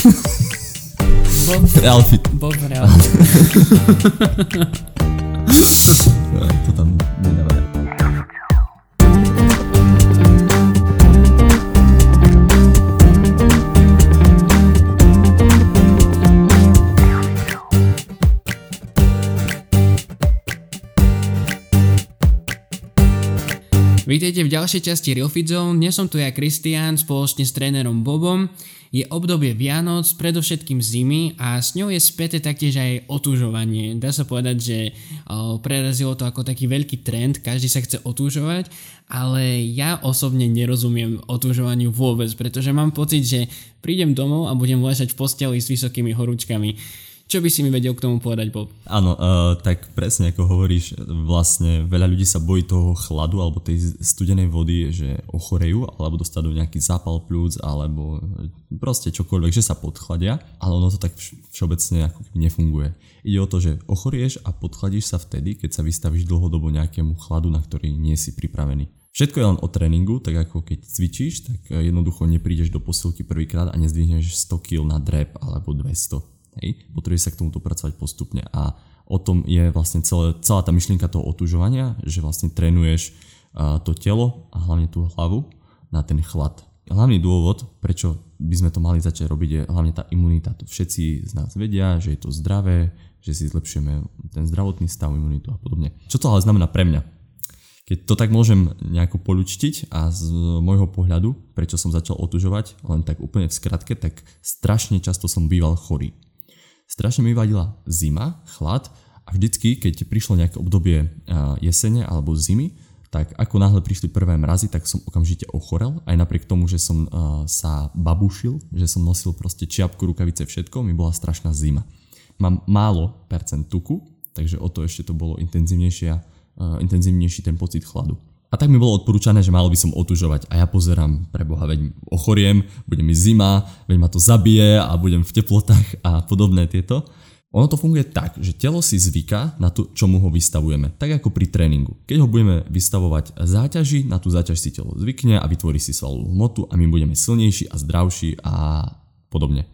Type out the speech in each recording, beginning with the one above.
Bob, Realfit. Bob Realfit. To tam nedáva. Vítejte v ďalšej časti Real Fit Zone. Dnes som tu ja Kristián spoločne s trénerom Bobom. Je obdobie Vianoc, predovšetkým zimy a s ňou je späté taktiež aj otúžovanie. Dá sa povedať, že prerazilo to ako taký veľký trend, každý sa chce otúžovať, ale ja osobne nerozumiem otúžovaniu vôbec, pretože mám pocit, že prídem domov a budem ležať v posteli s vysokými horúčkami. Čo by si mi vedel k tomu povedať, Bob? Áno, uh, tak presne ako hovoríš, vlastne veľa ľudí sa bojí toho chladu alebo tej studenej vody, že ochorejú alebo dostanú nejaký zápal plúc alebo proste čokoľvek, že sa podchladia, ale ono to tak všeobecne ako nefunguje. Ide o to, že ochorieš a podchladíš sa vtedy, keď sa vystavíš dlhodobo nejakému chladu, na ktorý nie si pripravený. Všetko je len o tréningu, tak ako keď cvičíš, tak jednoducho neprídeš do posilky prvýkrát a nezdvihneš 100 kg na drep alebo 200 Hej? Potrebuje sa k tomu dopracovať postupne a o tom je vlastne celé, celá tá myšlienka toho otužovania, že vlastne trénuješ to telo a hlavne tú hlavu na ten chlad. Hlavný dôvod, prečo by sme to mali začať robiť, je hlavne tá imunita. To všetci z nás vedia, že je to zdravé, že si zlepšujeme ten zdravotný stav, imunitu a podobne. Čo to ale znamená pre mňa? Keď to tak môžem nejako polučtiť a z môjho pohľadu, prečo som začal otužovať, len tak úplne v skratke, tak strašne často som býval chorý. Strašne mi vadila zima, chlad a vždycky, keď prišlo nejaké obdobie jesene alebo zimy, tak ako náhle prišli prvé mrazy, tak som okamžite ochorel, aj napriek tomu, že som sa babušil, že som nosil proste čiapku, rukavice, všetko, mi bola strašná zima. Mám málo percent tuku, takže o to ešte to bolo intenzívnejšie, uh, intenzívnejší ten pocit chladu. A tak mi bolo odporúčané, že mal by som otužovať. A ja pozerám, pre Boha, veď ochoriem, bude mi zima, veď ma to zabije a budem v teplotách a podobné tieto. Ono to funguje tak, že telo si zvyká na to, čomu ho vystavujeme. Tak ako pri tréningu. Keď ho budeme vystavovať záťaži, na tú záťaž si telo zvykne a vytvorí si svalovú hmotu a my budeme silnejší a zdravší a podobne.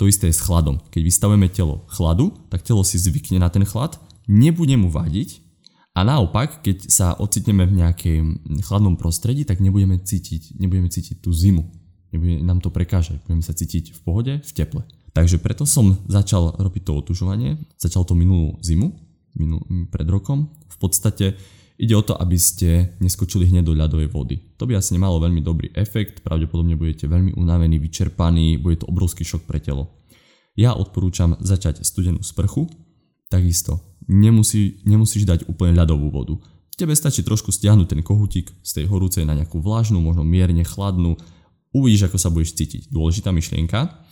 To isté je s chladom. Keď vystavujeme telo chladu, tak telo si zvykne na ten chlad, nebude mu vadiť a naopak, keď sa ocitneme v nejakej chladnom prostredí, tak nebudeme cítiť, nebudeme cítiť tú zimu. Nebude nám to prekážať, budeme sa cítiť v pohode, v teple. Takže preto som začal robiť to otužovanie. Začal to minulú zimu, minul, pred rokom. V podstate ide o to, aby ste neskočili hneď do ľadovej vody. To by asi nemalo veľmi dobrý efekt, pravdepodobne budete veľmi unavení, vyčerpaní, bude to obrovský šok pre telo. Ja odporúčam začať studenú sprchu, takisto nemusí, nemusíš dať úplne ľadovú vodu. Tebe stačí trošku stiahnuť ten kohutík z tej horúcej na nejakú vlážnu, možno mierne chladnú. Uvidíš, ako sa budeš cítiť. Dôležitá myšlienka.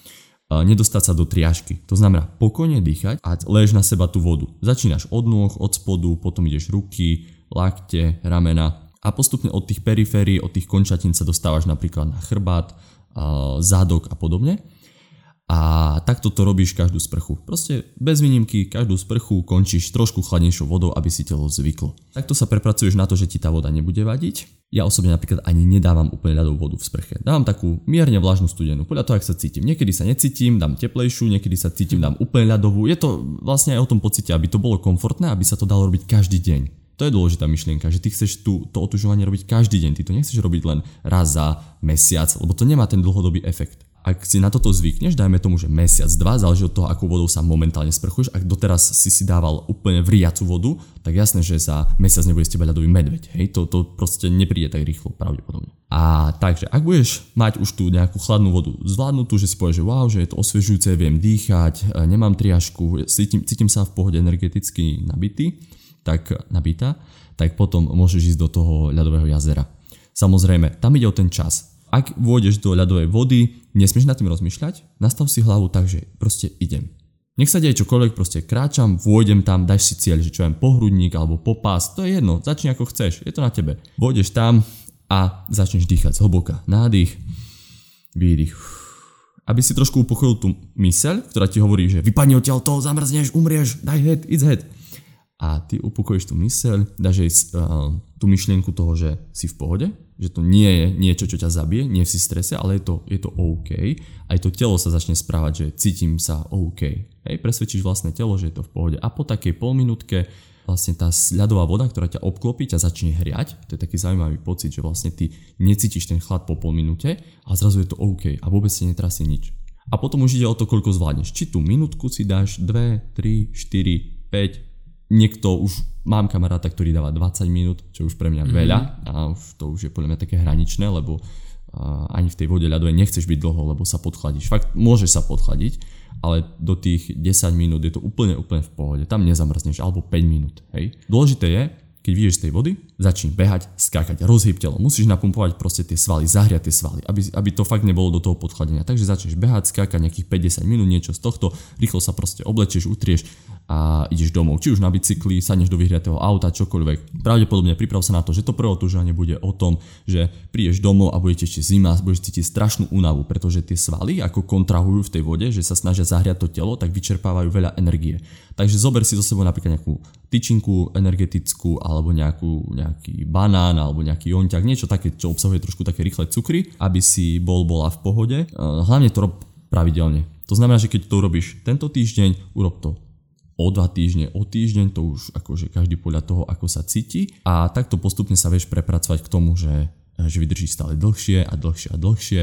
Nedostať sa do triažky. To znamená pokojne dýchať a lež na seba tú vodu. Začínaš od nôh, od spodu, potom ideš ruky, lakte, ramena a postupne od tých periférií, od tých končatín sa dostávaš napríklad na chrbát, zádok a podobne a takto to robíš každú sprchu. Proste bez výnimky, každú sprchu končíš trošku chladnejšou vodou, aby si telo zvyklo. Takto sa prepracuješ na to, že ti tá voda nebude vadiť. Ja osobne napríklad ani nedávam úplne ľadovú vodu v sprche. Dávam takú mierne vlažnú studenú, podľa toho, ak sa cítim. Niekedy sa necítim, dám teplejšiu, niekedy sa cítim, dám úplne ľadovú. Je to vlastne aj o tom pocite, aby to bolo komfortné, aby sa to dalo robiť každý deň. To je dôležitá myšlienka, že ty chceš tú, to otužovanie robiť každý deň. Ty to nechceš robiť len raz za mesiac, lebo to nemá ten dlhodobý efekt ak si na toto zvykneš, dajme tomu, že mesiac, dva, záleží od toho, akú vodou sa momentálne sprchuješ. Ak doteraz si si dával úplne vriacu vodu, tak jasné, že za mesiac nebude z teba ľadový medveď. Hej, to, to proste nepríde tak rýchlo, pravdepodobne. A takže, ak budeš mať už tú nejakú chladnú vodu zvládnutú, že si povieš, že wow, že je to osviežujúce, viem dýchať, e, nemám triažku, cítim, cítim sa v pohode energeticky nabitý, tak nabitá, tak potom môžeš ísť do toho ľadového jazera. Samozrejme, tam ide o ten čas ak vôjdeš do ľadovej vody, nesmieš nad tým rozmýšľať, nastav si hlavu tak, že proste idem. Nech sa deje čokoľvek, proste kráčam, vôjdem tam, dáš si cieľ, že čo viem, pohrudník alebo popás, to je jedno, začni ako chceš, je to na tebe. Vôjdeš tam a začneš dýchať zhlboka. Nádych, výdych. Aby si trošku upokojil tú myseľ, ktorá ti hovorí, že vypadni odtiaľ toho, zamrzneš, umrieš, daj head, it's head. a ty upokojíš tú myseľ, dáš jej uh, tú myšlienku toho, že si v pohode, že to nie je niečo, čo ťa zabije, nie si strese, ale je to, je to OK. Aj to telo sa začne správať, že cítim sa OK. Hej, presvedčíš vlastné telo, že je to v pohode. A po takej polminútke vlastne tá ľadová voda, ktorá ťa obklopí, ťa začne hriať. To je taký zaujímavý pocit, že vlastne ty necítiš ten chlad po pol minúte a zrazu je to OK a vôbec si netrasie nič. A potom už ide o to, koľko zvládneš. Či tú minútku si dáš 2, 3, 4, 5, niekto už, mám kamaráta, ktorý dáva 20 minút, čo už pre mňa mm-hmm. veľa a už, to už je podľa mňa také hraničné, lebo uh, ani v tej vode ľadovej nechceš byť dlho, lebo sa podchladíš. Fakt, môžeš sa podchladiť, ale do tých 10 minút je to úplne, úplne v pohode. Tam nezamrzneš, alebo 5 minút. Hej. Dôležité je, keď vyjdeš z tej vody, začni behať, skákať, rozhyb telo. Musíš napumpovať proste tie svaly, zahriať tie svaly, aby, aby to fakt nebolo do toho podchladenia. Takže začneš behať, skákať nejakých 50 minút, niečo z tohto, rýchlo sa proste oblečieš, utrieš a ideš domov. Či už na bicykli, sadneš do vyhriatého auta, čokoľvek. Pravdepodobne priprav sa na to, že to prvé otužovanie bude o tom, že prídeš domov a budete ešte zima, budeš cítiť strašnú únavu, pretože tie svaly ako kontrahujú v tej vode, že sa snažia zahriať to telo, tak vyčerpávajú veľa energie. Takže zober si zo sebou napríklad nejakú tyčinku energetickú alebo nejakú, nejaký banán alebo nejaký jonťak, niečo také, čo obsahuje trošku také rýchle cukry, aby si bol bola v pohode. Hlavne to rob pravidelne. To znamená, že keď to urobíš tento týždeň, urob to o dva týždne, o týždeň, to už akože každý podľa toho, ako sa cíti a takto postupne sa vieš prepracovať k tomu, že, že vydrží stále dlhšie a dlhšie a dlhšie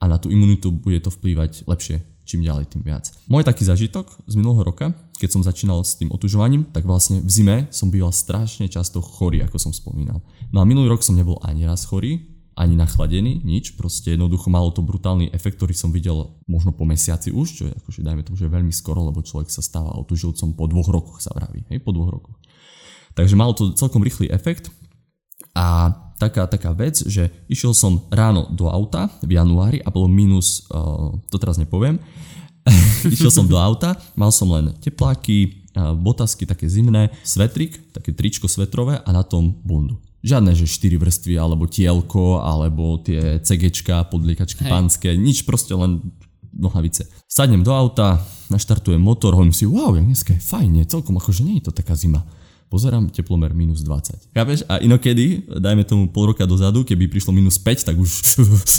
a na tú imunitu bude to vplývať lepšie čím ďalej, tým viac. Môj taký zažitok z minulého roka, keď som začínal s tým otužovaním, tak vlastne v zime som býval strašne často chorý, ako som spomínal. No a minulý rok som nebol ani raz chorý, ani nachladený, nič, proste jednoducho malo to brutálny efekt, ktorý som videl možno po mesiaci už, čo je akože dajme tomu, že veľmi skoro, lebo človek sa stáva otužilcom po dvoch rokoch sa vraví, hej, po dvoch rokoch. Takže malo to celkom rýchly efekt a taká, taká vec, že išiel som ráno do auta v januári a bolo minus, uh, to teraz nepoviem, išiel som do auta, mal som len tepláky, uh, botasky také zimné, svetrik, také tričko svetrové a na tom bundu. Žiadne, že 4 vrstvy, alebo tielko, alebo tie cegečka, podliekačky Hej. pánske, nič, proste len nohavice. Sadnem do auta, naštartujem motor, hovorím si, wow, dneska je fajne, celkom akože nie je to taká zima pozerám teplomer minus 20. Chápeš? A inokedy, dajme tomu pol roka dozadu, keby prišlo minus 5, tak už...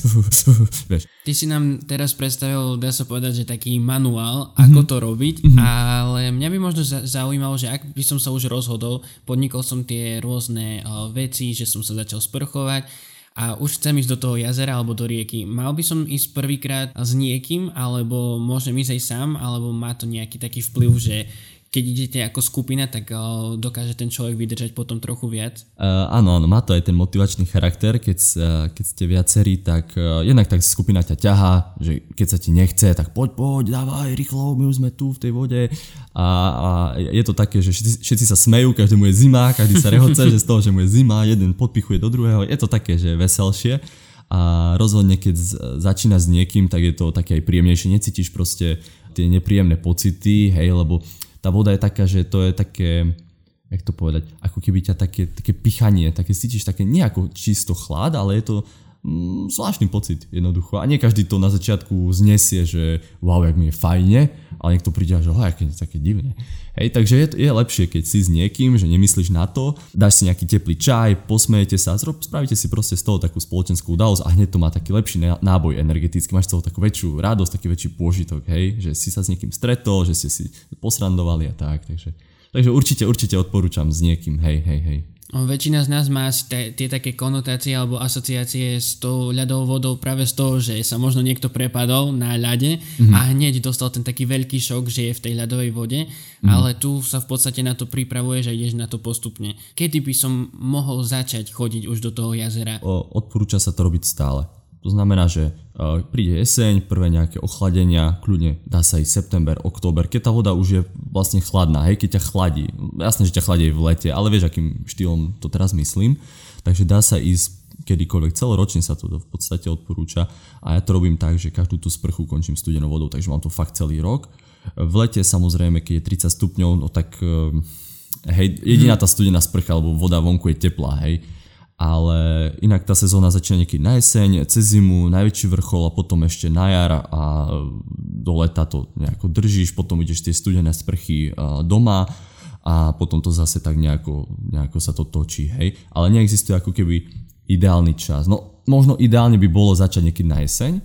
Vieš. Ty si nám teraz predstavil, dá sa povedať, že taký manuál, ako mm-hmm. to robiť, mm-hmm. ale mňa by možno zaujímalo, že ak by som sa už rozhodol, podnikol som tie rôzne uh, veci, že som sa začal sprchovať, a už chcem ísť do toho jazera alebo do rieky. Mal by som ísť prvýkrát s niekým, alebo môžem ísť aj sám, alebo má to nejaký taký vplyv, že keď idete ako skupina, tak uh, dokáže ten človek vydržať potom trochu viac? Uh, áno, áno, má to aj ten motivačný charakter, keď, uh, keď ste viacerí, tak uh, jednak tak skupina ťa ťahá, že keď sa ti nechce, tak poď, poď, dávaj, rýchlo, my už sme tu v tej vode. A, a je to také, že všetci, všetci sa smejú, každému je zima, každý sa rehoce, že z toho, že mu je zima, jeden podpichuje do druhého, je to také, že veselšie. A rozhodne keď začína s niekým, tak je to také aj príjemnejšie, necítiš proste tie nepríjemné pocity, hej, lebo tá voda je taká, že to je také, jak to povedať, ako keby ťa také, také pichanie, také cítiš také nejako čisto chlad, ale je to mm, zvláštny pocit jednoducho. A nie každý to na začiatku znesie, že wow, jak mi je fajne, ale niekto príde a že oh, aké také divné. Hej, takže je, je lepšie, keď si s niekým, že nemyslíš na to, dáš si nejaký teplý čaj, posmejete sa, spravíte si proste z toho takú spoločenskú udalosť a hneď to má taký lepší náboj energetický, máš z toho takú väčšiu radosť, taký väčší pôžitok, hej, že si sa s niekým stretol, že ste si posrandovali a tak, takže, takže určite, určite odporúčam s niekým, hej, hej, hej. Väčšina z nás má tie, tie také konotácie alebo asociácie s tou ľadovou vodou práve z toho, že sa možno niekto prepadol na ľade mm-hmm. a hneď dostal ten taký veľký šok, že je v tej ľadovej vode, mm-hmm. ale tu sa v podstate na to pripravuje, že ideš na to postupne. Kedy by som mohol začať chodiť už do toho jazera? O, odporúča sa to robiť stále. To znamená, že uh, príde jeseň, prvé nejaké ochladenia, kľudne dá sa ísť september, október, keď tá voda už je vlastne chladná, hej, keď ťa chladí. Jasné, že ťa chladí v lete, ale vieš, akým štýlom to teraz myslím. Takže dá sa ísť kedykoľvek, celoročne sa to v podstate odporúča a ja to robím tak, že každú tú sprchu končím studenou vodou, takže mám to fakt celý rok. V lete samozrejme, keď je 30 stupňov, no tak hej, jediná tá studená sprcha, alebo voda vonku je teplá, hej ale inak tá sezóna začína niekedy na jeseň, cez zimu, najväčší vrchol a potom ešte na jar a do leta to nejako držíš, potom ideš tie studené sprchy doma a potom to zase tak nejako, nejako sa to točí, hej. Ale neexistuje ako keby ideálny čas. No možno ideálne by bolo začať niekedy na jeseň,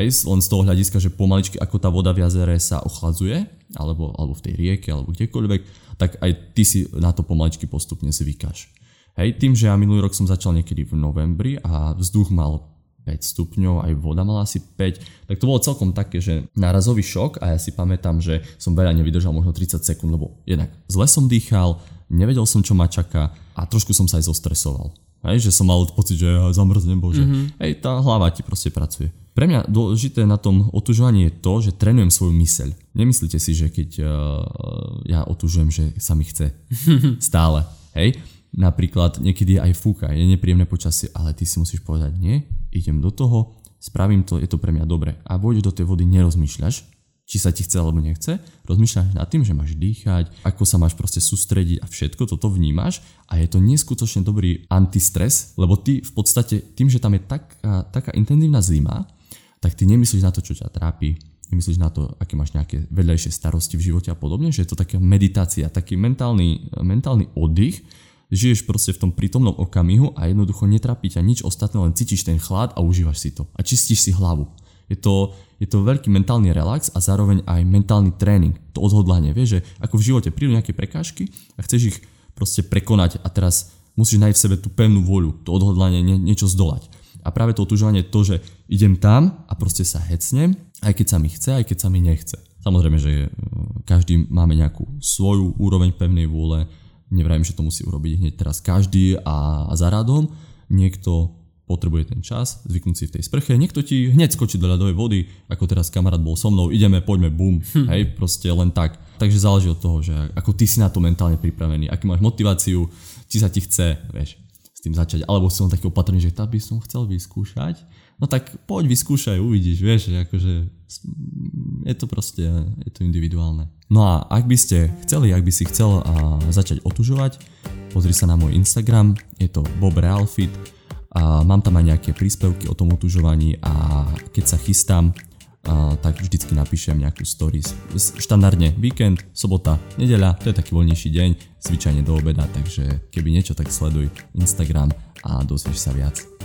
hej, len z toho hľadiska, že pomaličky ako tá voda v jazere sa ochladzuje, alebo, alebo v tej rieke, alebo kdekoľvek, tak aj ty si na to pomaličky postupne zvykáš. Hej, tým, že ja minulý rok som začal niekedy v novembri a vzduch mal 5 stupňov, aj voda mala asi 5, tak to bolo celkom také, že nárazový šok a ja si pamätám, že som veľa nevydržal možno 30 sekúnd, lebo jednak zle som dýchal, nevedel som, čo ma čaká a trošku som sa aj zostresoval. Hej, že som mal pocit, že ja zamrznem, bože. Mm-hmm. Hej, tá hlava ti proste pracuje. Pre mňa dôležité na tom otužovaní je to, že trénujem svoju myseľ. Nemyslíte si, že keď uh, ja otužujem, že sa mi chce stále. Hej, napríklad niekedy aj fúka, je nepríjemné počasie, ale ty si musíš povedať nie, idem do toho, spravím to, je to pre mňa dobre. A vôjdeš do tej vody, nerozmýšľaš, či sa ti chce alebo nechce, rozmýšľaš nad tým, že máš dýchať, ako sa máš proste sústrediť a všetko toto vnímaš a je to neskutočne dobrý antistres, lebo ty v podstate tým, že tam je taká, taká intenzívna zima, tak ty nemyslíš na to, čo ťa trápi, nemyslíš na to, aké máš nejaké vedľajšie starosti v živote a podobne, že je to taká meditácia, taký mentálny, mentálny oddych, žiješ proste v tom prítomnom okamihu a jednoducho netrapí ťa nič ostatné, len cítiš ten chlad a užívaš si to a čistíš si hlavu. Je to, je to veľký mentálny relax a zároveň aj mentálny tréning, to odhodlanie, vieš, že ako v živote prídu nejaké prekážky a chceš ich proste prekonať a teraz musíš nájsť v sebe tú pevnú voľu, to odhodlanie nie, niečo zdolať. A práve to otužovanie je to, že idem tam a proste sa hecnem, aj keď sa mi chce, aj keď sa mi nechce. Samozrejme, že každý máme nejakú svoju úroveň pevnej vôle, Nevrajím, že to musí urobiť hneď teraz každý a, a za radom. Niekto potrebuje ten čas, zvyknúť si v tej sprche, niekto ti hneď skočí do ľadovej vody, ako teraz kamarát bol so mnou, ideme, poďme, bum, hm. hej, proste len tak. Takže záleží od toho, že ako ty si na to mentálne pripravený, aký máš motiváciu, či sa ti chce, vieš, s tým začať, alebo som taký opatrný, že tak by som chcel vyskúšať, no tak poď vyskúšaj, uvidíš, vieš, akože je to proste, je to individuálne. No a ak by ste chceli, ak by si chcel a, začať otužovať, pozri sa na môj Instagram, je to Bob Realfit a mám tam aj nejaké príspevky o tom otužovaní a keď sa chystám, a, tak vždycky napíšem nejakú stories. Štandardne víkend, sobota, nedeľa, to je taký voľnejší deň, zvyčajne do obeda, takže keby niečo, tak sleduj Instagram a dozvieš sa viac.